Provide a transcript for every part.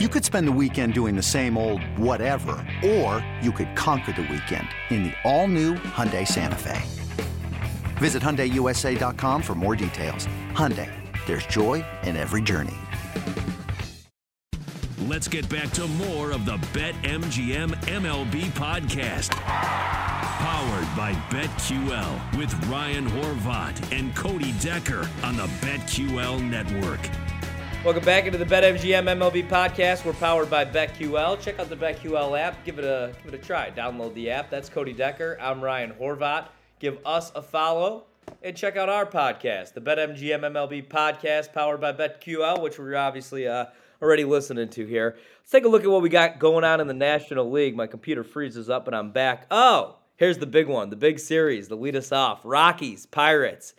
You could spend the weekend doing the same old whatever, or you could conquer the weekend in the all-new Hyundai Santa Fe. Visit HyundaiUSA.com for more details. Hyundai, there's joy in every journey. Let's get back to more of the Bet MGM MLB podcast. Powered by BetQL with Ryan Horvath and Cody Decker on the BetQL network. Welcome back into the BetMGM MLB podcast. We're powered by BetQL. Check out the BetQL app. Give it a give it a try. Download the app. That's Cody Decker. I'm Ryan Horvath. Give us a follow and check out our podcast, the BetMGM MLB podcast, powered by BetQL, which we're obviously uh, already listening to here. Let's take a look at what we got going on in the National League. My computer freezes up and I'm back. Oh, here's the big one, the big series, the lead us off. Rockies, Pirates.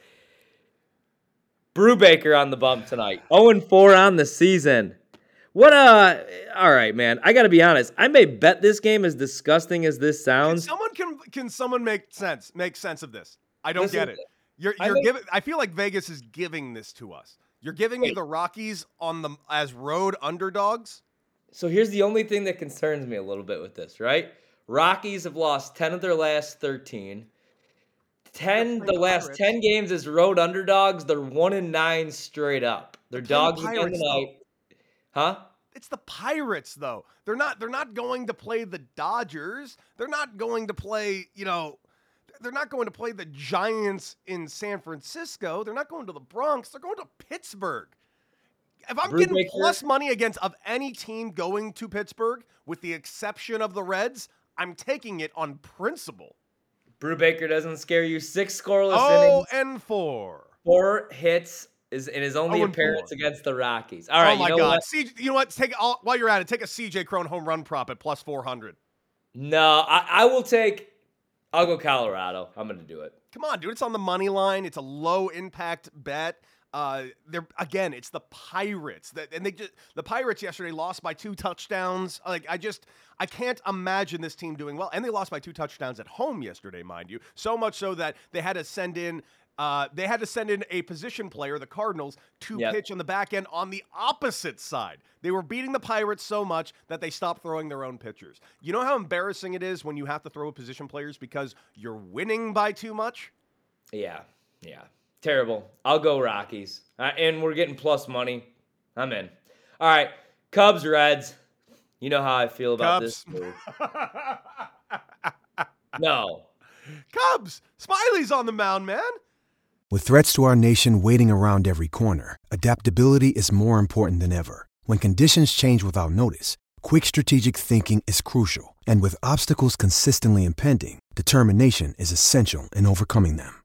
Brubaker on the bump tonight. 0 4 on the season. What uh all right, man. I gotta be honest. I may bet this game as disgusting as this sounds. Can sounds. someone can can someone make sense make sense of this? I don't This get is- it. You're I you're think- giving. I feel like Vegas is giving this to us. You're giving me the Rockies on the as road underdogs. So here's the only thing that concerns me a little bit with this, right? Rockies have lost 10 of their last 13. 10 the last Pirates. 10 games as road underdogs. They're 1 and 9 straight up. They're playing the dogs again Pirates, though. tonight. Huh? It's the Pirates though. They're not. They're not going to play the Dodgers. They're not going to play. You know. They're not going to play the Giants in San Francisco. They're not going to the Bronx. They're going to Pittsburgh. If I'm getting plus money against of any team going to Pittsburgh, with the exception of the Reds, I'm taking it on principle. Brubaker doesn't scare you. Six scoreless Oh, innings, and four. four hits is in his only Oh, appearance four. against the Rockies. All right, oh my you know God! what? CJ, you know what? Take all, while you're at it. Take a CJ Cron home run prop at plus four hundred. No, I, I will take. I'll go Colorado. I'm gonna do it. Come on, dude. It's on the money line. It's a low impact bet. Uh, they're again, it's the Pirates that, and they just the Pirates yesterday lost by two touchdowns. Like I just, I can't imagine this team doing well, and they lost by two touchdowns at home yesterday, mind you. So much so that they had to send in, uh, they had to send in a position player, the Cardinals, to Yep. pitch on the back end on the opposite side. They were beating the Pirates so much that they stopped throwing their own pitchers. You know how embarrassing it is when you have to throw position players because you're winning by too much. Yeah, yeah, terrible. I'll go Rockies, uh, and we're getting plus money. I'm in. All right, Cubs, Reds. You know how I feel about Cubs. this. move. No, Cubs, Smyly's on the mound, man. With threats to our nation waiting around every corner, adaptability is more important than ever. When conditions change without notice, quick strategic thinking is crucial. And with obstacles consistently impending, determination is essential in overcoming them.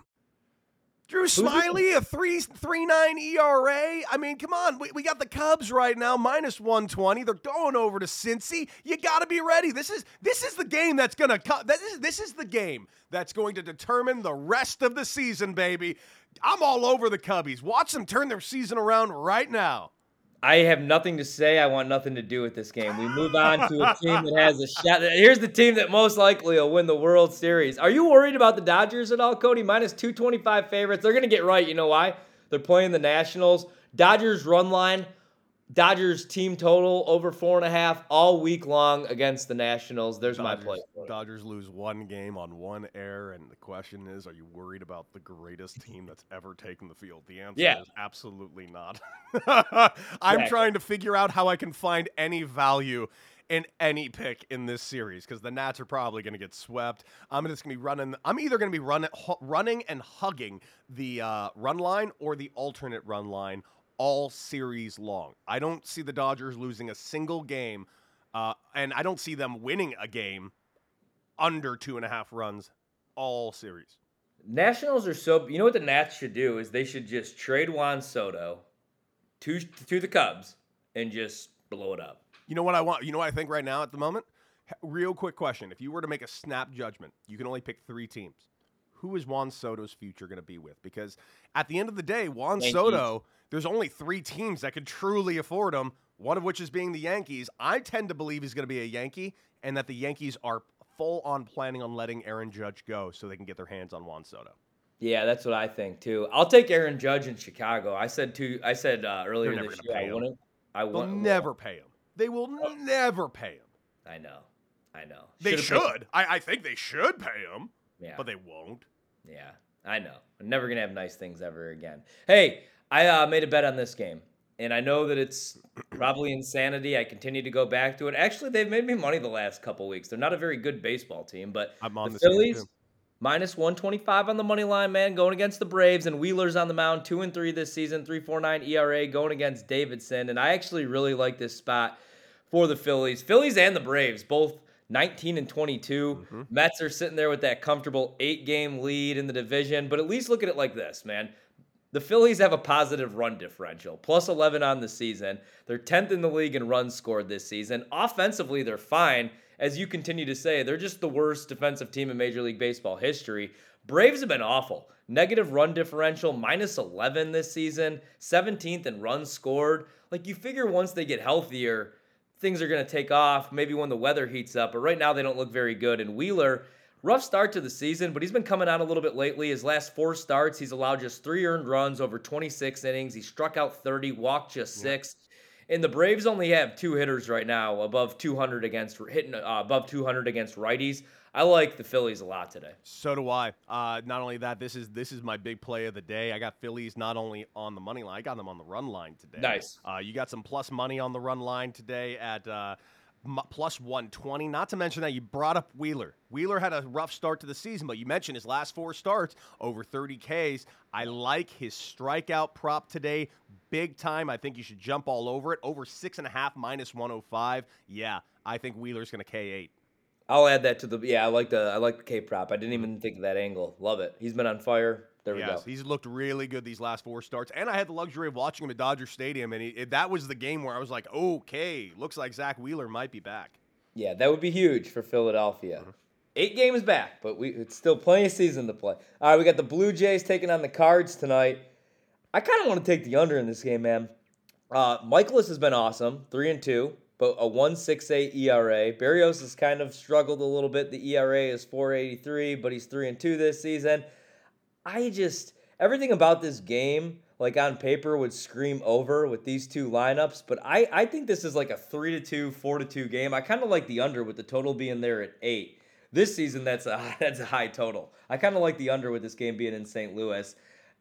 Drew Smyly, a three three nine ERA. I mean, come on, we, we got the Cubs right now, minus one twenty. They're going over to Cincy. You got to be ready. This is this is the game that's gonna cut. This is this is the game that's going to determine the rest of the season, baby. I'm all over the Cubbies. Watch them turn their season around right now. I have nothing to say. I want nothing to do with this game. We move on to a team that has a shot. Here's the team that most likely will win the World Series. Are you worried about the Dodgers at all, Cody? Minus 225 favorites. They're going to get right. You know why? They're playing the Nationals. Dodgers run line, Dodgers team total over four and a half all week long against the Nationals. There's my play. Dodgers lose one game on one air, and the question is, are you worried about the greatest team that's ever taken the field? The answer Yeah. is absolutely not. I'm Exactly. trying to figure out how I can find any value in any pick in this series because the Nats are probably going to get swept. I'm just going to be running. I'm either going to be running, running and hugging the uh, run line or the alternate run line all series long. I don't see the Dodgers losing a single game, uh, and I don't see them winning a game under two and a half runs all series. Nationals are so. You know what the Nats should do is they should just trade Juan Soto to to the Cubs and just blow it up. You know what I want? You know what I think right now at the moment? Real quick question: If you were to make a snap judgment, you can only pick three teams. Who is Juan Soto's future going to be with? Because at the end of the day, Juan Yankees. Soto, there's only three teams that could truly afford him. One of which is being the Yankees. I tend to believe he's going to be a Yankee, and that the Yankees are full on planning on letting Aaron Judge go so they can get their hands on Juan Soto. Yeah, that's what I think too. I'll take Aaron Judge in Chicago. I said to I said uh, earlier never this year pay I him. wouldn't. I They'll never pay him. They will never pay him. I know. I know. They Should've picked- should. I, I think they should pay him, Yeah. but they won't. Yeah, I know. I'm never gonna have nice things ever again. Hey, I uh, made a bet on this game, and I know that it's probably insanity. I continue to go back to it. Actually, they've made me money the last couple weeks. They're not a very good baseball team, but I'm on the Phillies minus 125 on the money line, man, going against the Braves, and Wheeler's on the mound, two and three this season, 3.49 ERA, going against Davidson, and I actually really like this spot for the Phillies. Phillies and the Braves, both 19 and 22. Mm-hmm. Mets are sitting there with that comfortable eight game lead in the division, but at least look at it like this, man. The Phillies have a positive run differential, plus 11 on the season. They're 10th in the league in runs scored this season. Offensively, they're fine. As you continue to say, they're just the worst defensive team in Major League Baseball history. Braves have been awful. Negative run differential, minus 11 this season, 17th in runs scored. Like, you figure once they get healthier, things are going to take off, maybe when the weather heats up. But right now, they don't look very good. And Wheeler, rough start to the season, but he's been coming on a little bit lately. His last four starts, he's allowed just three earned runs over 26 innings. He struck out 30, walked just six. And the Braves only have two hitters right now above 200 against hitting uh, above 200 against righties. I like the Phillies a lot today. So do I. Uh, not only that, this is this is my big play of the day. I got Phillies not only on the money line, I got them on the run line today. Nice. Uh, you got some plus money on the run line today at uh, m- plus 120. Not to mention that you brought up Wheeler. Wheeler had a rough start to the season, but you mentioned his last four starts over 30 Ks. I like his strikeout prop today, big time. I think you should jump all over it. Over six and a half minus 105. Yeah, I think Wheeler's going to K8. I'll add that to the yeah. I like the I like the K prop. I didn't even think of that angle. Love it. He's been on fire. There we Yes, go. he's looked really good these last four starts, and I had the luxury of watching him at Dodger Stadium, and he, it- that was the game where I was like, okay, looks like Zach Wheeler might be back. Yeah, that would be huge for Philadelphia. Mm-hmm. Eight games back, but we it's still plenty of season to play. All right, we got the Blue Jays taking on the Cards tonight. I kind of want to take the under in this game, man. Uh, Mikolas has been awesome, three and two, but a one six eight ERA. Berrios has kind of struggled a little bit. The ERA is four eighty three, but he's three and two this season. I just everything about this game, like on paper, would scream over with these two lineups. But I, I think this is like a three to two, four to two game. I kind of like the under with the total being there at eight. This season, that's a that's a high total. I kind of like the under with this game being in St. Louis.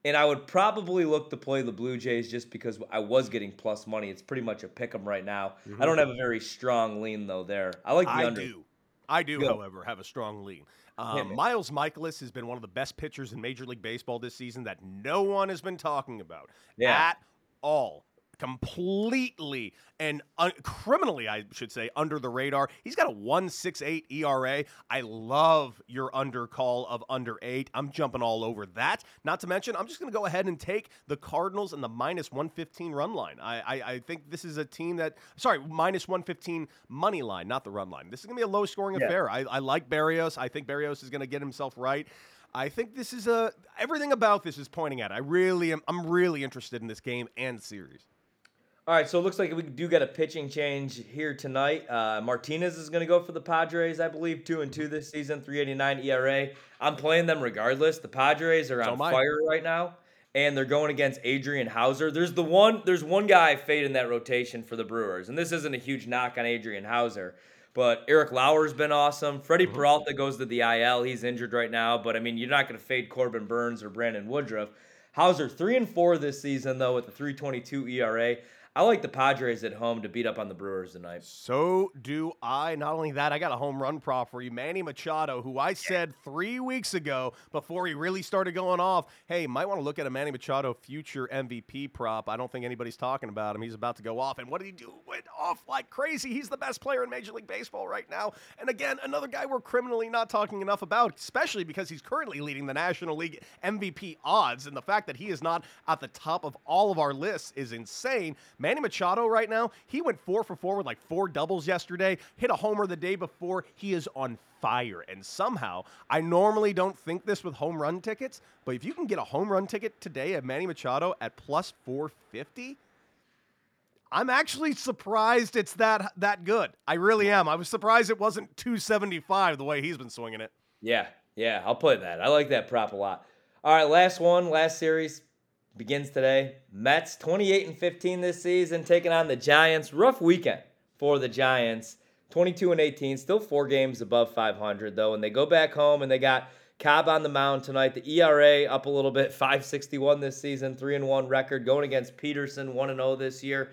And I would probably look to play the Blue Jays just because I was getting plus money. It's pretty much a pick 'em right now. I don't have a very strong lean though there. I like the I under. do. I do, however, have a strong lean. Um, man. Miles Mikolas has been one of the best pitchers in Major League Baseball this season that no one has been talking about Yeah. at all. Completely and un- criminally, I should say, under the radar. He's got a 168 ERA. I love your under call of under eight. I'm jumping all over that. Not to mention, I'm just going to go ahead and take the Cardinals and the minus 115 run line. I, I, I think this is a team that, sorry, minus 115 money line, not the run line. This is going to be a low scoring Yeah. affair. I, I like Berrios. I think Berrios is going to get himself right. I think this is a everything about this is pointing at. I really am. I'm really interested in this game and series. All right, so it looks like we do get a pitching change here tonight. Uh, Martinez is going to go for the Padres, I believe, two and two this season, 3.89 ERA. I'm playing them regardless. The Padres are on fire right now, and they're going against Adrian Houser. There's the one, there's one guy fading that rotation for the Brewers, and this isn't a huge knock on Adrian Houser. But Eric Lauer's been awesome. Freddie Mm-hmm. Peralta goes to the IL. He's injured right now, but I mean, you're not going to fade Corbin Burnes or Brandon Woodruff. Houser three and four this season though with the 3.22 ERA. I like the Padres at home to beat up on the Brewers tonight. So do I. Not only that, I got a home run prop for you, Manny Machado, who I said three weeks ago before he really started going off. Hey, might want to look at a Manny Machado future MVP prop. I don't think anybody's talking about him. He's about to go off, and what did he do? Went off like crazy. He's the best player in Major League Baseball right now. And again, another guy we're criminally not talking enough about, especially because he's currently leading the National League MVP odds, and the fact that he is not at the top of all of our lists is insane. Manny Machado right now, he went four for four with like four doubles yesterday, hit a homer the day before. He is on fire. And somehow, I normally don't think this with home run tickets, but if you can get a home run ticket today at Manny Machado at plus 450, I'm actually surprised it's that that good. I really am. I was surprised it wasn't 275 the way he's been swinging it. Yeah, yeah, I'll play that. I like that prop a lot. All right, last one, last series begins today. Mets 28 and 15 this season, taking on the Giants. Rough weekend for the Giants. 22 and 18, still four games above 500 though, and they go back home and they got Cobb on the mound tonight. The ERA up a little bit, 561 this season, 3 and 1 record going against Peterson, 1 and 0 this year.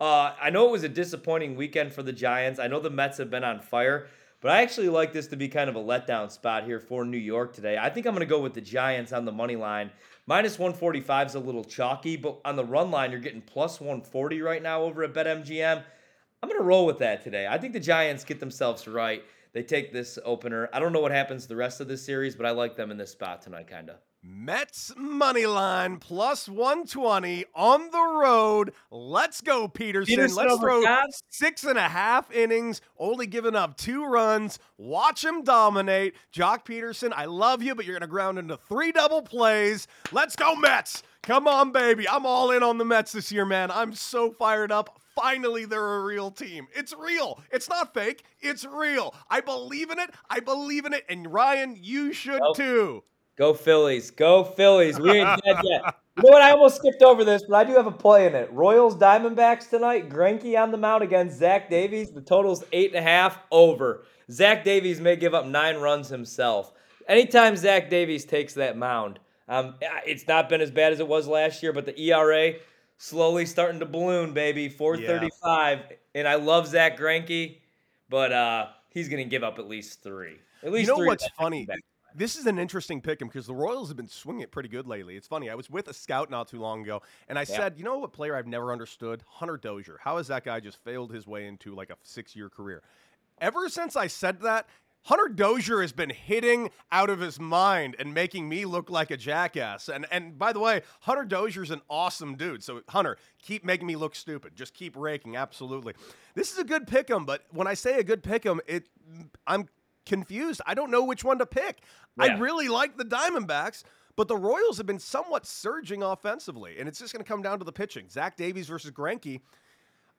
Uh, I know it was a disappointing weekend for the Giants. I know the Mets have been on fire, but I actually like this to be kind of a letdown spot here for New York today. I think I'm going to go with the Giants on the money line. Minus 145 is a little chalky, but on the run line, you're getting plus 140 right now over at BetMGM. I'm going to roll with that today. I think the Giants get themselves right. They take this opener. I don't know what happens the rest of the series, but I like them in this spot tonight, kind of. Mets money line plus 120 on the road. Let's go, Peterson. Peterson Let's over throw Cobb? six and a half innings, only giving up two runs. Watch him dominate. Joc Pederson, I love you, but you're going to ground into three double plays. Let's go, Mets. Come on, baby. I'm all in on the Mets this year, man. I'm so fired up. Finally, they're a real team. It's real. It's not fake. It's real. I believe in it. I believe in it. And Ryan, you should too. Go Phillies. Go Phillies. We ain't dead yet. You know what? I almost skipped over this, but I do have a play in it. Royals Diamondbacks tonight. Greinke on the mound against Zach Davies. The total's eight and a half over. Zach Davies may give up nine runs himself. Anytime Zach Davies takes that mound, um, it's not been as bad as it was last year, but the ERA slowly starting to balloon, baby. 435. And I love Zach Greinke, but uh, he's going to give up at least three. At least You know three what's funny? This is an interesting pick him because the Royals have been swinging it pretty good lately. It's funny. I was with a scout not too long ago, and I said, you know what player I've never understood? Hunter Dozier. How has that guy just failed his way into like a six-year career? Ever since I said that, Hunter Dozier has been hitting out of his mind and making me look like a jackass. And and by the way, Hunter Dozier's an awesome dude. So Hunter, keep making me look stupid. Just keep raking. Absolutely. This is a good pick 'em, but when I say a good pick 'em, it I'm confused. I don't know which one to pick. I really like the Diamondbacks, but the Royals have been somewhat surging offensively, and it's just going to come down to the pitching. Zach Davies versus Greinke.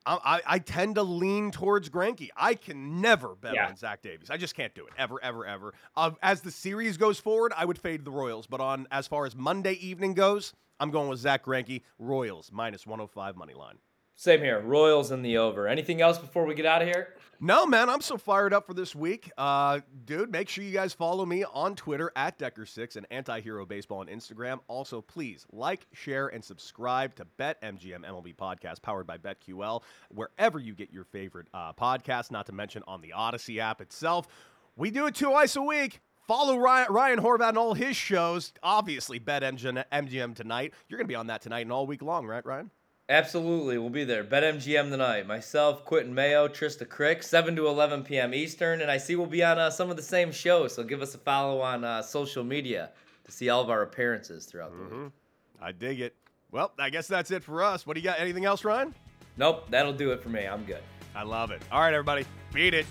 I, I, tend to lean towards Greinke. I can never bet Yeah. on Zach Davies. I just can't do it ever, ever, ever. Uh, as the series goes forward, I would fade the Royals, but on as far as Monday evening goes, I'm going with Zach Greinke. Royals minus 105 money line. Same here. Royals in the over. Anything else before we get out of here? No, man, I'm so fired up for this week. Uh, dude, make sure you guys follow me on Twitter at Decker6 and Anti-Hero Baseball on Instagram. Also, please like, share, and subscribe to Bet MGM MLB Podcast powered by BetQL, wherever you get your favorite uh, podcast, not to mention on the Audacy app itself. We do it twice a week. Follow Ryan, Ryan Horvath and all his shows. Obviously, Bet MGM tonight. You're going to be on that tonight and all week long, right, Ryan? Absolutely. We'll be there. BetMGM tonight. Myself, Quentin Mayo, Trista Crick, 7 to 11 p.m. Eastern. And I see we'll be on uh, some of the same shows. So give us a follow on uh, social media to see all of our appearances throughout the week. I dig it. Well, I guess that's it for us. What do you got? Anything else, Ryan? Nope, that'll do it for me. I'm good. I love it. All right, everybody, beat it.